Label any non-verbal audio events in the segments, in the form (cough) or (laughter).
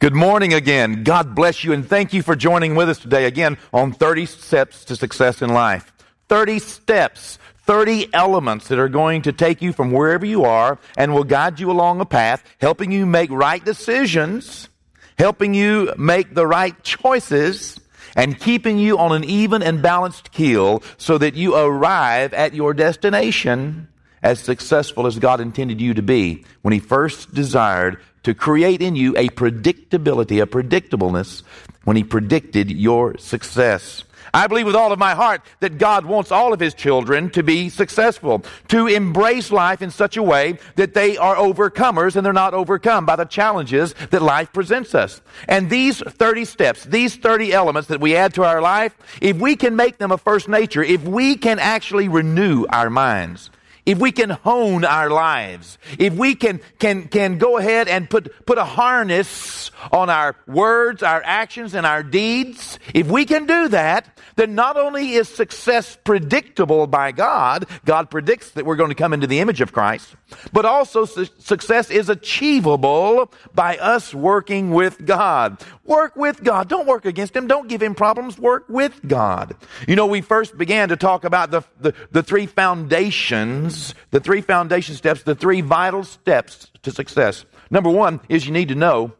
Good morning again. God bless you and thank you for joining with us today again on 30 steps to success in life. 30 steps, 30 elements that are going to take you from wherever you are and will guide you along a path, helping you make right decisions, helping you make the right choices, and keeping you on an even and balanced keel so that you arrive at your destination as successful as God intended you to be when He first desired to create in you a predictability, a predictableness when He predicted your success. I believe with all of my heart that God wants all of His children to be successful, to embrace life in such a way that they are overcomers and they're not overcome by the challenges that life presents us. And these 30 steps, these 30 elements that we add to our life, if we can make them a first nature, if we can actually renew our minds, if we can hone our lives, if we can, can, can go ahead and put, put a harness on our words, our actions, and our deeds, if we can do that, then not only is success predictable by God, God predicts that we're going to come into the image of Christ, but also su- success is achievable by us working with God. Work with God. Don't work against Him. Don't give Him problems. Work with God. You know, we first began to talk about the, the, the three foundations, the three foundation steps, the three vital steps to success. Number one is you need to know,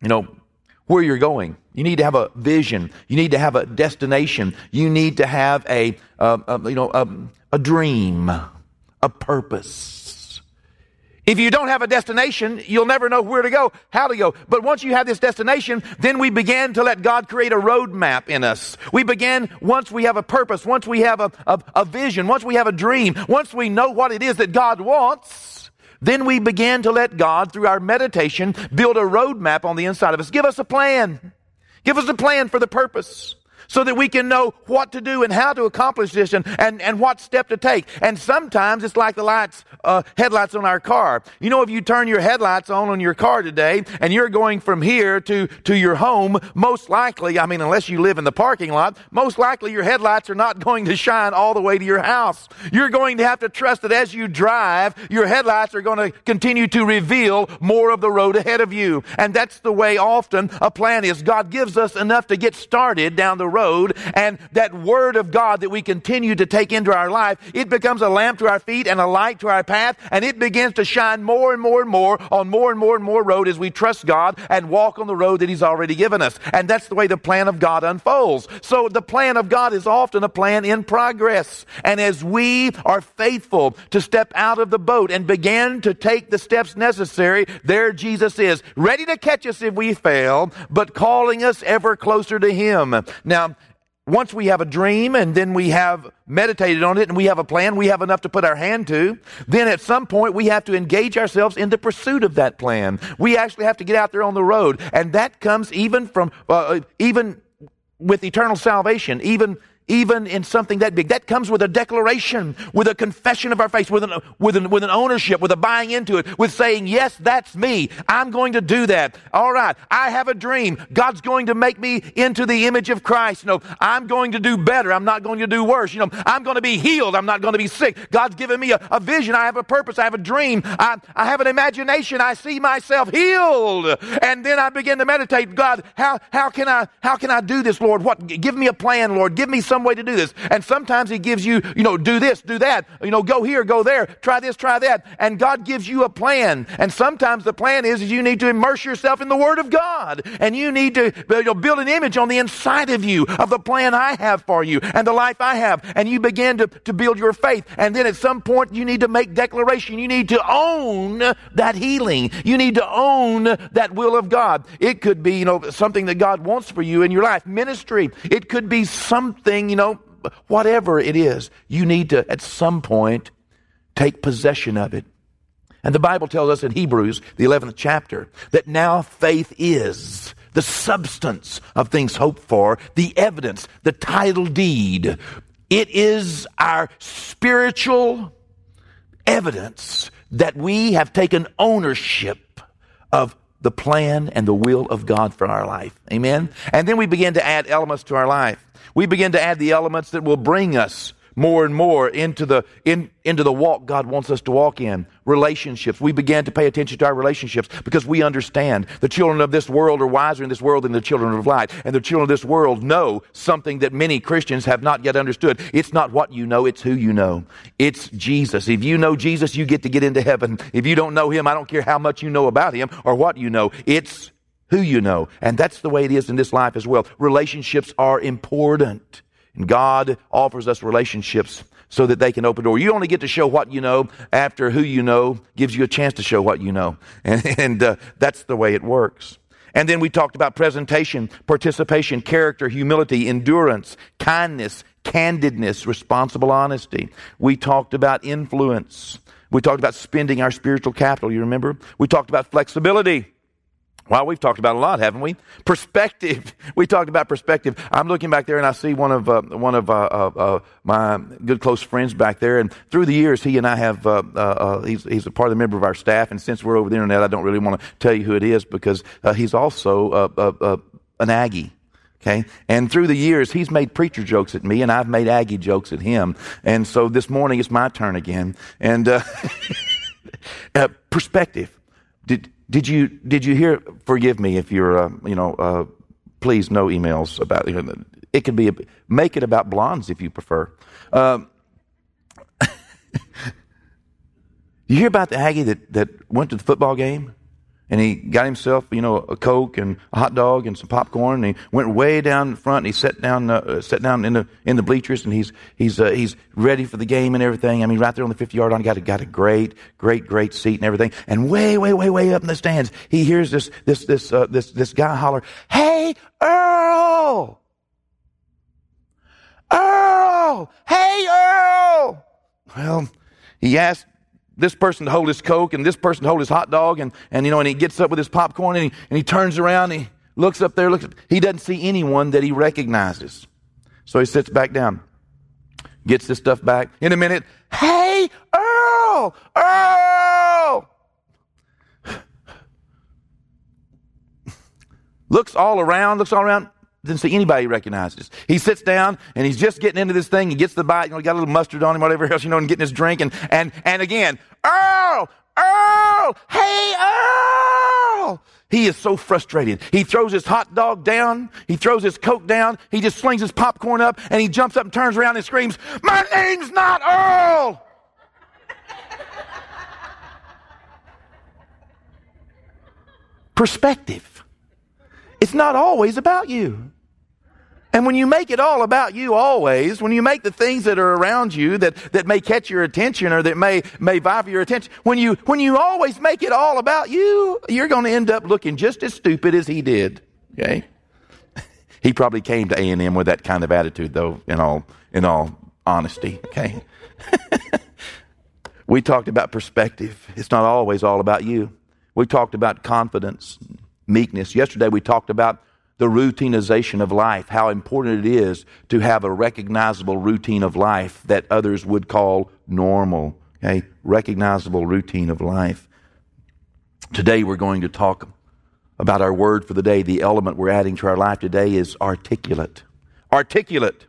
you know, where you're going. You need to have a vision. You need to have a destination. You need to have a, uh, a you know, a, a dream, a purpose. If you don't have a destination, you'll never know where to go, how to go. But once you have this destination, then we begin to let God create a roadmap in us. We begin, once we have a purpose, once we have a, a, a vision, once we have a dream, once we know what it is that God wants, then we begin to let God, through our meditation, build a roadmap on the inside of us. Give us a plan. Give us a plan for the purpose so that we can know what to do and how to accomplish this and, and, and what step to take. And sometimes it's like the lights, uh, headlights on our car. You know, if you turn your headlights on on your car today and you're going from here to, to your home, most likely, I mean, unless you live in the parking lot, most likely your headlights are not going to shine all the way to your house. You're going to have to trust that as you drive, your headlights are going to continue to reveal more of the road ahead of you. And that's the way often a plan is. God gives us enough to get started down the road, and that word of God that we continue to take into our life, it becomes a lamp to our feet and a light to our path, and it begins to shine more and more and more on more and more and more road as we trust God and walk on the road that He's already given us. And that's the way the plan of God unfolds. So the plan of God is often a plan in progress. And as we are faithful to step out of the boat and begin to take the steps necessary, there Jesus is, ready to catch us if we fail, but calling us ever closer to Him. Now, once we have a dream and then we have meditated on it and we have a plan, we have enough to put our hand to, then at some point we have to engage ourselves in the pursuit of that plan. We actually have to get out there on the road. And that comes even from, uh, even with eternal salvation, even even in something that big. That comes with a declaration, with a confession of our faith, with an, with an, with an ownership, with a buying into it, with saying, yes, that's me. I'm going to do that. All right. I have a dream. God's going to make me into the image of Christ. Know, I'm going to do better. I'm not going to do worse. You know, I'm going to be healed. I'm not going to be sick. God's given me a, a vision. I have a purpose. I have a dream. I, I have an imagination. I see myself healed. And then I begin to meditate. God, how, how can I, how can I do this, Lord? What, give me a plan, Lord. Give me some some way to do this. And sometimes He gives you, you know, do this, do that, you know, go here, go there, try this, try that. And God gives you a plan. And sometimes the plan is, is you need to immerse yourself in the Word of God. And you need to you know, build an image on the inside of you of the plan I have for you and the life I have. And you begin to, to build your faith. And then at some point you need to make declaration. You need to own that healing. You need to own that will of God. It could be, you know, something that God wants for you in your life. Ministry. It could be something you know, whatever it is, you need to, at some point, take possession of it. And the Bible tells us in Hebrews, the 11th chapter, that now faith is the substance of things hoped for, the evidence, the title deed. It is our spiritual evidence that we have taken ownership of the plan and the will of God for our life. Amen? And then we begin to add elements to our life we begin to add the elements that will bring us more and more into the, in, into the walk God wants us to walk in. Relationships. We began to pay attention to our relationships because we understand the children of this world are wiser in this world than the children of light. And the children of this world know something that many Christians have not yet understood. It's not what you know, it's who you know. It's Jesus. If you know Jesus, you get to get into heaven. If you don't know him, I don't care how much you know about him or what you know. It's who you know. And that's the way it is in this life as well. Relationships are important. And God offers us relationships so that they can open door. You only get to show what you know after who you know gives you a chance to show what you know. (laughs) And, and uh, that's the way it works. And then we talked about presentation, participation, character, humility, endurance, kindness, candidness, responsible honesty. We talked about influence. We talked about spending our spiritual capital, you remember? We talked about flexibility. Well, we've talked about a lot, haven't we? Perspective. (laughs) We talked about perspective. I'm looking back there and I see one of uh, one of uh, uh, uh my good close friends back there. And through the years, he and I have uh, uh, he's he's a part of the member of our staff. And since we're over the internet, I don't really want to tell you who it is because he's also an Aggie. Okay, and through the years, he's made preacher jokes at me, and I've made Aggie jokes at him. And so this morning, it's my turn again. And (laughs) perspective. Did did you did you hear? Forgive me if you're uh, you know. Uh, please, no emails about you know, it. Could be make it about blondes if you prefer. Um, (laughs) you hear about the Aggie that, that went to the football game? And he got himself, you know, a Coke and a hot dog and some popcorn. And he went way down front and he sat down, uh, sat down in the in the bleachers and he's he's uh, he's ready for the game and everything. I mean, right there on the 50 yard line, got a, got a great, great, great seat and everything. And way, way, way, way up in the stands, he hears this this this uh, this this guy holler, "Hey, Earl! Earl! Hey, Earl!" Well, he asked this person to hold his Coke and this person to hold his hot dog. And, and you know, and he gets up with his popcorn and he, and he turns around and he looks up there, looks he doesn't see anyone that he recognizes. So he sits back down, gets this stuff back. In a minute, hey, Earl, Earl! (sighs) looks all around, looks all around didn't see anybody he recognizes. He sits down and he's just getting into this thing. He gets the bite, you know, he got a little mustard on him, whatever else, you know, and getting his drink. And, and, and again, Earl, Earl, hey, Earl. He is so frustrated. He throws his hot dog down. He throws his Coke down. He just slings his popcorn up and he jumps up and turns around and screams, My name's not Earl. Perspective. It's not always about you. And when you make it all about you always, when you make the things that are around you that, that may catch your attention or that may, may vie for your attention, when you, when you always make it all about you, you're going to end up looking just as stupid as he did. Okay? (laughs) he probably came to A&M with that kind of attitude though, in all, in all honesty. Okay? (laughs) we talked about perspective. It's not always all about you. We talked about confidence, meekness. Yesterday we talked about the routinization of life, how important it is to have a recognizable routine of life that others would call normal. Okay? Recognizable routine of life. Today we're going to talk about our word for the day. The element we're adding to our life today is articulate. Articulate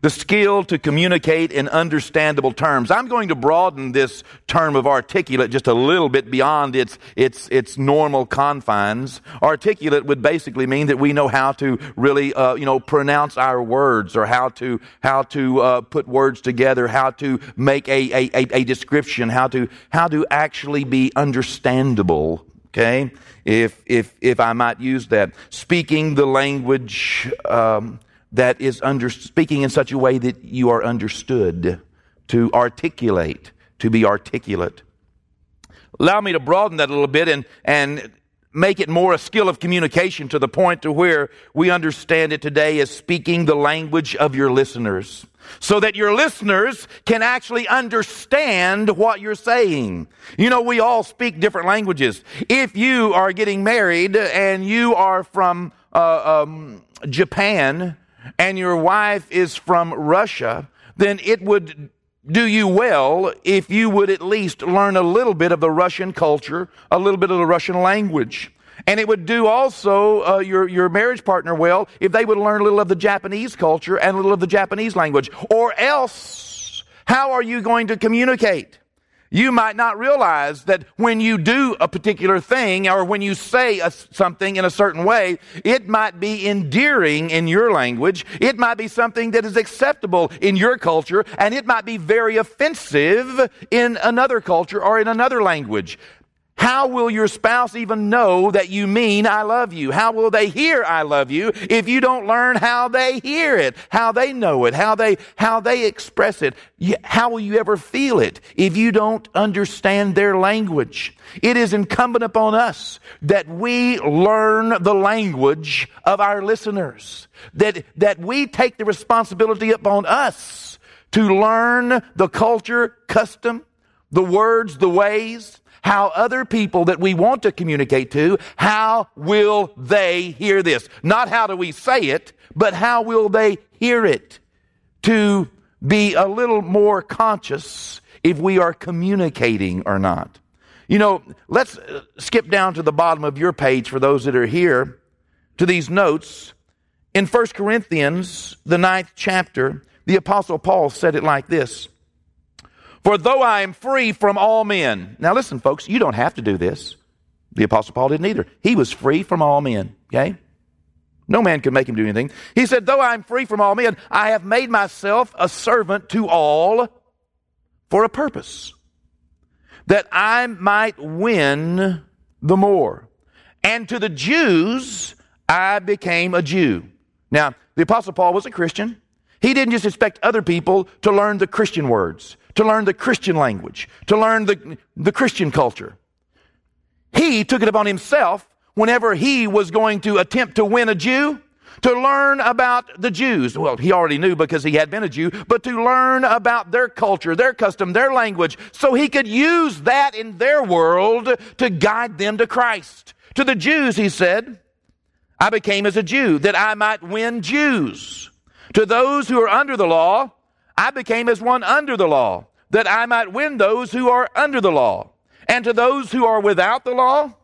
the skill to communicate in understandable terms. I'm going to broaden this term of articulate just a little bit beyond its, its, its normal confines. Articulate would basically mean that we know how to really, uh, you know, pronounce our words or how to, how to uh, put words together, how to make a, a, a, description, how to, how to actually be understandable. Okay? If, if, if I might use that. Speaking the language, um, that is under, speaking in such a way that you are understood, to articulate, to be articulate. Allow me to broaden that a little bit and, and make it more a skill of communication to the point to where we understand it today as speaking the language of your listeners so that your listeners can actually understand what you're saying. You know, we all speak different languages. If you are getting married and you are from uh, um, Japan and your wife is from Russia, then it would do you well if you would at least learn a little bit of the Russian culture, a little bit of the Russian language. And it would do also uh, your, your marriage partner well if they would learn a little of the Japanese culture and a little of the Japanese language. Or else How are you going to communicate? You might not realize that when you do a particular thing or when you say a, something in a certain way, it might be endearing in your language. It might be something that is acceptable in your culture and it might be very offensive in another culture or in another language. How will your spouse even know that you mean I love you? How will they hear I love you if you don't learn how they hear it, how they know it, how they, how they express it? How will you ever feel it if you don't understand their language? It is incumbent upon us that we learn the language of our listeners, that, that we take the responsibility upon us to learn the culture, custom, the words, the ways, how other people that we want to communicate to, how will they hear this? Not how do we say it, but how will they hear it? To be a little more conscious if we are communicating or not. You know, let's uh, skip down to the bottom of your page for those that are here to these notes. In 1 Corinthians, the ninth chapter, the Apostle Paul said it like this for though I am free from all men. Now listen, folks, you don't have to do this. The Apostle Paul didn't either. He was free from all men, okay? No man could make him do anything. He said, Though I am free from all men, I have made myself a servant to all for a purpose, that I might win the more. And to the Jews, I became a Jew. Now, the Apostle Paul was a Christian. He didn't just expect other people to learn the Christian words to learn the Christian language, to learn the, the Christian culture. He took it upon himself whenever he was going to attempt to win a Jew to learn about the Jews. Well, he already knew because he had been a Jew, but to learn about their culture, their custom, their language, so he could use that in their world to guide them to Christ. To the Jews, he said, I became as a Jew that I might win Jews. To those who are under the law, I became as one under the law, that I might win those who are under the law. And to those who are without the law,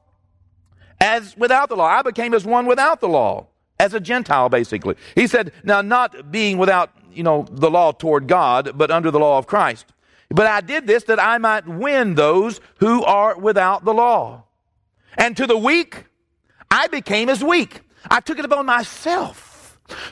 as without the law. I became as one without the law, as a Gentile, basically. He said, now not being without, you know, the law toward God, but under the law of Christ. But I did this that I might win those who are without the law. And to the weak, I became as weak. I took it upon myself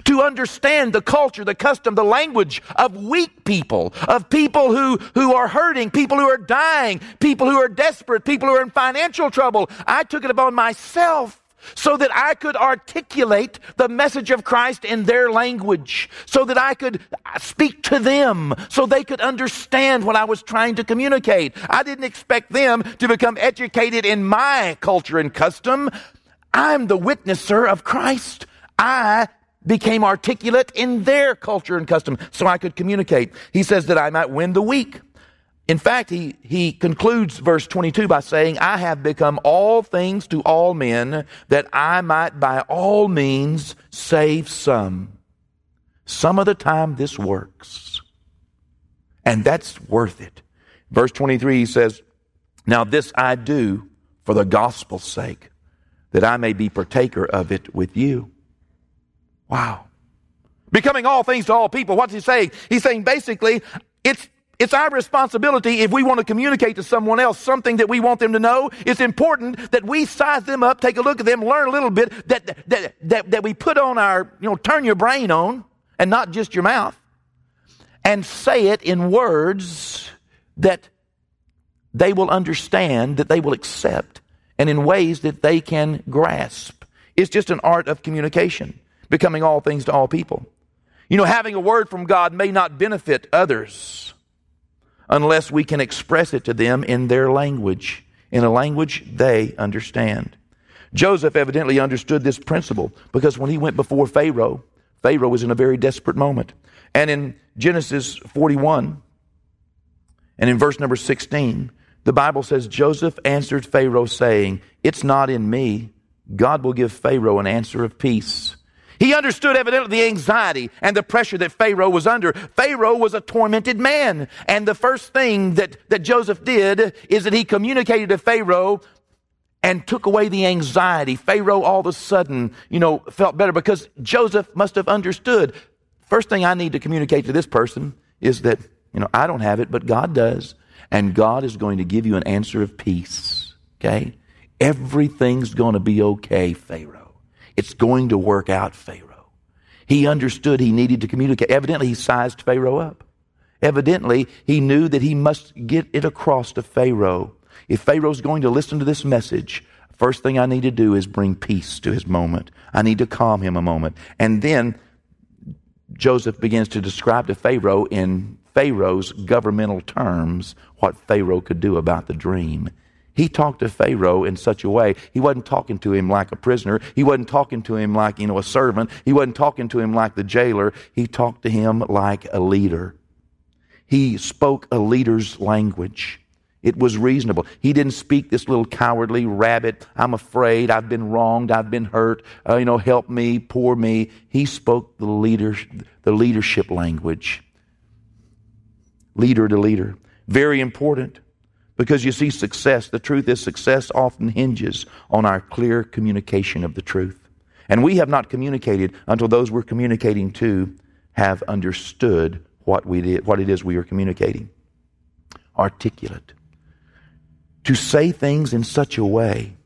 to understand the culture, the custom, the language of weak people, of people who, who are hurting, people who are dying, people who are desperate, people who are in financial trouble. I took it upon myself so that I could articulate the message of Christ in their language, so that I could speak to them, so they could understand what I was trying to communicate. I didn't expect them to become educated in my culture and custom. I'm the witnesser of Christ. I became articulate in their culture and custom so I could communicate. He says that I might win the weak. In fact, he, he concludes verse 22 by saying, I have become all things to all men that I might by all means save some. Some of the time this works. And that's worth it. Verse 23 he says, Now this I do for the gospel's sake, that I may be partaker of it with you. Wow. Becoming all things to all people. What's he saying? He's saying basically, it's it's our responsibility if we want to communicate to someone else something that we want them to know. It's important that we size them up, take a look at them, learn a little bit, that, that, that, that we put on our, you know, turn your brain on and not just your mouth and say it in words that they will understand, that they will accept, and in ways that they can grasp. It's just an art of communication becoming all things to all people. You know, having a word from God may not benefit others unless we can express it to them in their language, in a language they understand. Joseph evidently understood this principle because when he went before Pharaoh, Pharaoh was in a very desperate moment. And in Genesis 41 and in verse number 16, the Bible says, Joseph answered Pharaoh, saying, It's not in me. God will give Pharaoh an answer of peace. He understood evidently the anxiety and the pressure that Pharaoh was under. Pharaoh was a tormented man. And the first thing that, that Joseph did is that he communicated to Pharaoh and took away the anxiety. Pharaoh all of a sudden, you know, felt better because Joseph must have understood. First thing I need to communicate to this person is that You know, I don't have it, but God does. And God is going to give you an answer of peace. Okay? Everything's going to be okay, Pharaoh. It's going to work out, Pharaoh. He understood he needed to communicate. Evidently, he sized Pharaoh up. Evidently, he knew that he must get it across to Pharaoh. If Pharaoh's going to listen to this message, first thing I need to do is bring peace to his moment. I need to calm him a moment. And then Joseph begins to describe to Pharaoh in Pharaoh's governmental terms what Pharaoh could do about the dream. He talked to Pharaoh in such a way. He wasn't talking to him like a prisoner. He wasn't talking to him like, you know, a servant. He wasn't talking to him like the jailer. He talked to him like a leader. He spoke a leader's language. It was reasonable. He didn't speak this little cowardly rabbit, I'm afraid, I've been wronged, I've been hurt, uh, you know, help me, poor me. He spoke the, leader, the leadership language. Leader to leader. Very important. Because you see, success, the truth is, success often hinges on our clear communication of the truth. And we have not communicated until those we're communicating to have understood what, we did, what it is we are communicating. Articulate. To say things in such a way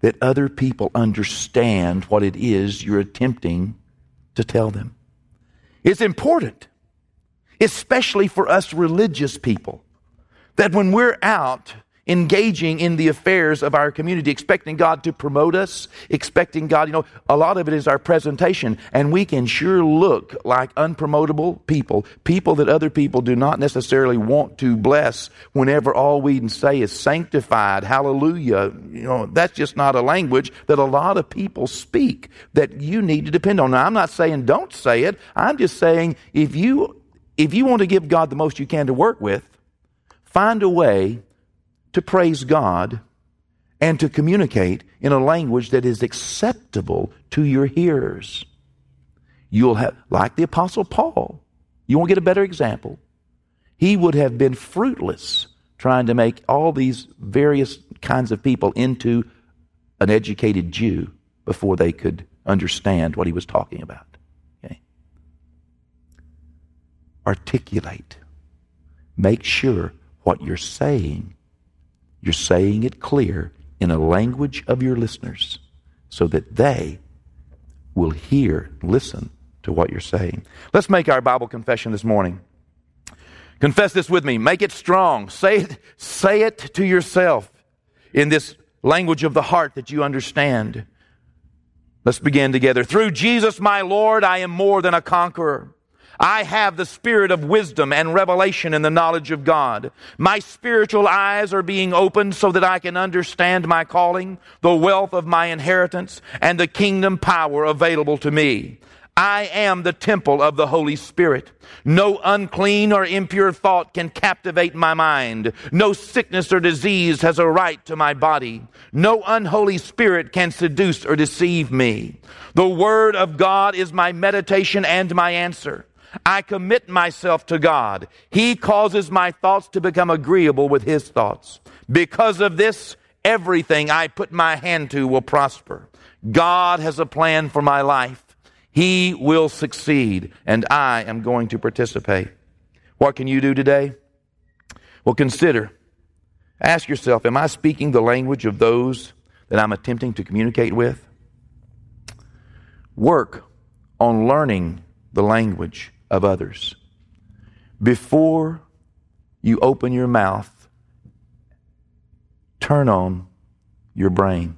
that other people understand what it is you're attempting to tell them. It's important, especially for us religious people that when we're out engaging in the affairs of our community, expecting God to promote us, expecting God, you know, a lot of it is our presentation, and we can sure look like unpromotable people, people that other people do not necessarily want to bless whenever all we can say is sanctified, hallelujah. You know, that's just not a language that a lot of people speak that you need to depend on. Now, I'm not saying don't say it. I'm just saying if you if you want to give God the most you can to work with, Find a way to praise God and to communicate in a language that is acceptable to your hearers. You'll have, like the Apostle Paul, you won't get a better example. He would have been fruitless trying to make all these various kinds of people into an educated Jew before they could understand what he was talking about. Okay? Articulate. Make sure what you're saying, you're saying it clear in a language of your listeners so that they will hear, listen to what you're saying. Let's make our Bible confession this morning. Confess this with me. Make it strong. Say it, say it to yourself in this language of the heart that you understand. Let's begin together. Through Jesus my Lord, I am more than a conqueror. I have the spirit of wisdom and revelation in the knowledge of God. My spiritual eyes are being opened so that I can understand my calling, the wealth of my inheritance, and the kingdom power available to me. I am the temple of the Holy Spirit. No unclean or impure thought can captivate my mind. No sickness or disease has a right to my body. No unholy spirit can seduce or deceive me. The Word of God is my meditation and my answer. I commit myself to God. He causes my thoughts to become agreeable with His thoughts. Because of this, everything I put my hand to will prosper. God has a plan for my life. He will succeed, and I am going to participate. What can you do today? Well, consider. Ask yourself, am I speaking the language of those that I'm attempting to communicate with? Work on learning the language of others. Before you open your mouth, turn on your brain.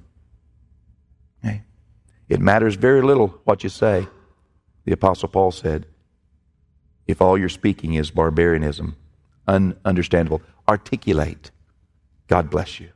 Okay? It matters very little what you say, the Apostle Paul said, if all you're speaking is barbarianism, ununderstandable. Articulate. God bless you.